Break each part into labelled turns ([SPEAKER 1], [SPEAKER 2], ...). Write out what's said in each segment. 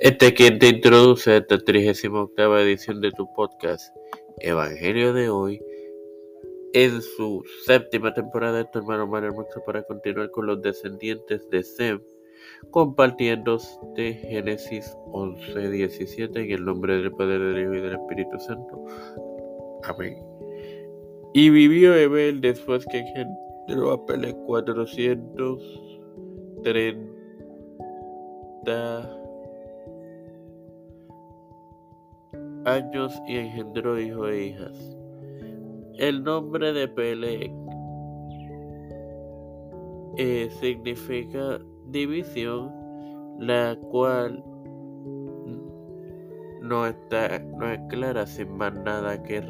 [SPEAKER 1] Este quien te introduce a esta 38 edición de tu podcast Evangelio de hoy en su séptima temporada de tu hermano Mario Hermoso para continuar con los descendientes de Sem compartiendo de Génesis 11, 17 en el nombre del Padre, del Hijo y del Espíritu Santo. Amén. Y vivió Ebel después que engendró a Pele 430 años y engendró hijos e hijas. El nombre de Pele eh, significa división, la cual no está no es clara sin más nada que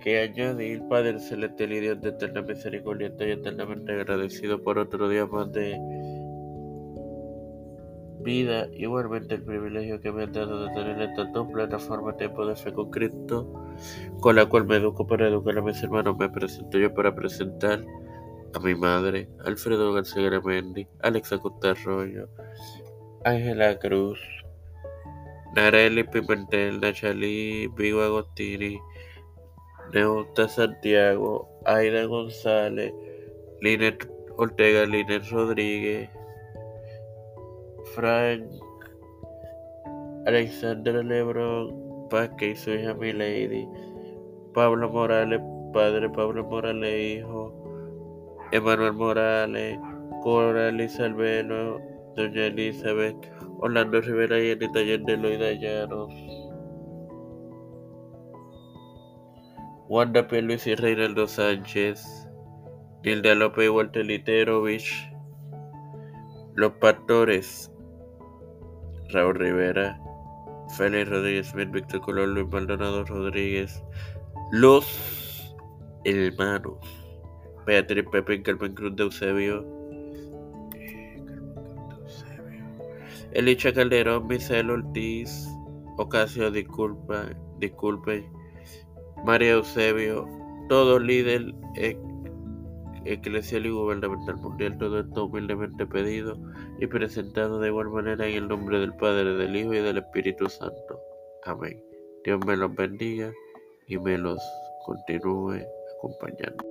[SPEAKER 1] que añadir Padre Celestial y Dios de eterna misericordia y eternamente agradecido por otro día más de vida, igualmente el privilegio que me han dado de tener esta dos plataformas Tiempo de Fe con Cristo, con la cual me educo para educar a mis hermanos. Me presento yo para presentar a mi madre, Alfredo García Gramendi, Alexa Costa Arroyo, Ángela Cruz, Nareli Pimentel, Nachalí, Vigo Agostini, Neuta Santiago, Aida González, Linet Ortega, Linet Rodríguez, Frank, Alexandra Lebron, Vázquez y su hija Milady, Pablo Morales, padre Pablo Morales, hijo, Emanuel Morales, Coral Albeno, Doña Elizabeth, Orlando Rivera y Anita Allende Loida Llanos, Wanda P. Luis y Reinaldo Sánchez, Nilda López y Walter Literovich, Los Pastores, Raúl Rivera, Félix Rodríguez Smith, Víctor Color, Luis Maldonado Rodríguez, Los Hermanos, Beatriz Pepe, Carmen Cruz de Eusebio, Elicha Calderón, Michelle Ortiz, Ocasio, disculpa, disculpe, María Eusebio, todo líder eclesial y gubernamental mundial, todo esto humildemente pedido y presentado de igual manera en el nombre del Padre, del Hijo y del Espíritu Santo. Amén. Dios me los bendiga y me los continúe acompañando.